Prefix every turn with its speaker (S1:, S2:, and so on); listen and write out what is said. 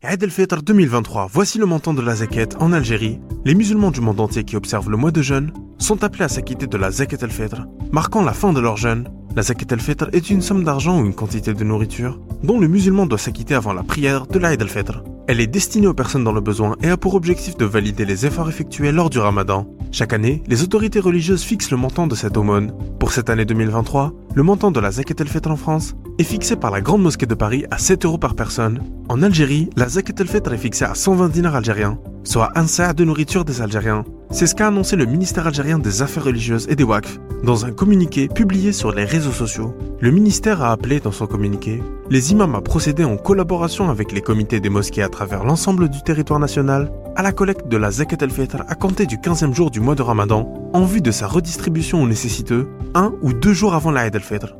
S1: Eid el-Fitr 2023, voici le montant de la zakat en Algérie. Les musulmans du monde entier qui observent le mois de jeûne sont appelés à s'acquitter de la zakat el-Fitr, marquant la fin de leur jeûne. La zakat el-Fitr est une somme d'argent ou une quantité de nourriture dont le musulman doit s'acquitter avant la prière de l'Eid el-Fitr. Elle est destinée aux personnes dans le besoin et a pour objectif de valider les efforts effectués lors du ramadan. Chaque année, les autorités religieuses fixent le montant de cette aumône. Pour cette année 2023, le montant de la zakat el-Fitr en France est fixé par la Grande Mosquée de Paris à 7 euros par personne. En Algérie, la zakat el-Fitr est fixée à 120 dinars algériens, soit un tiers de nourriture des Algériens. C'est ce qu'a annoncé le ministère algérien des Affaires religieuses et des WACF dans un communiqué publié sur les réseaux sociaux. Le ministère a appelé dans son communiqué les imams à procéder en collaboration avec les comités des mosquées à travers l'ensemble du territoire national à la collecte de la zakat el-Fitr à compter du 15e jour du mois de Ramadan en vue de sa redistribution aux nécessiteux un ou deux jours avant l'Aïd el-Fitr.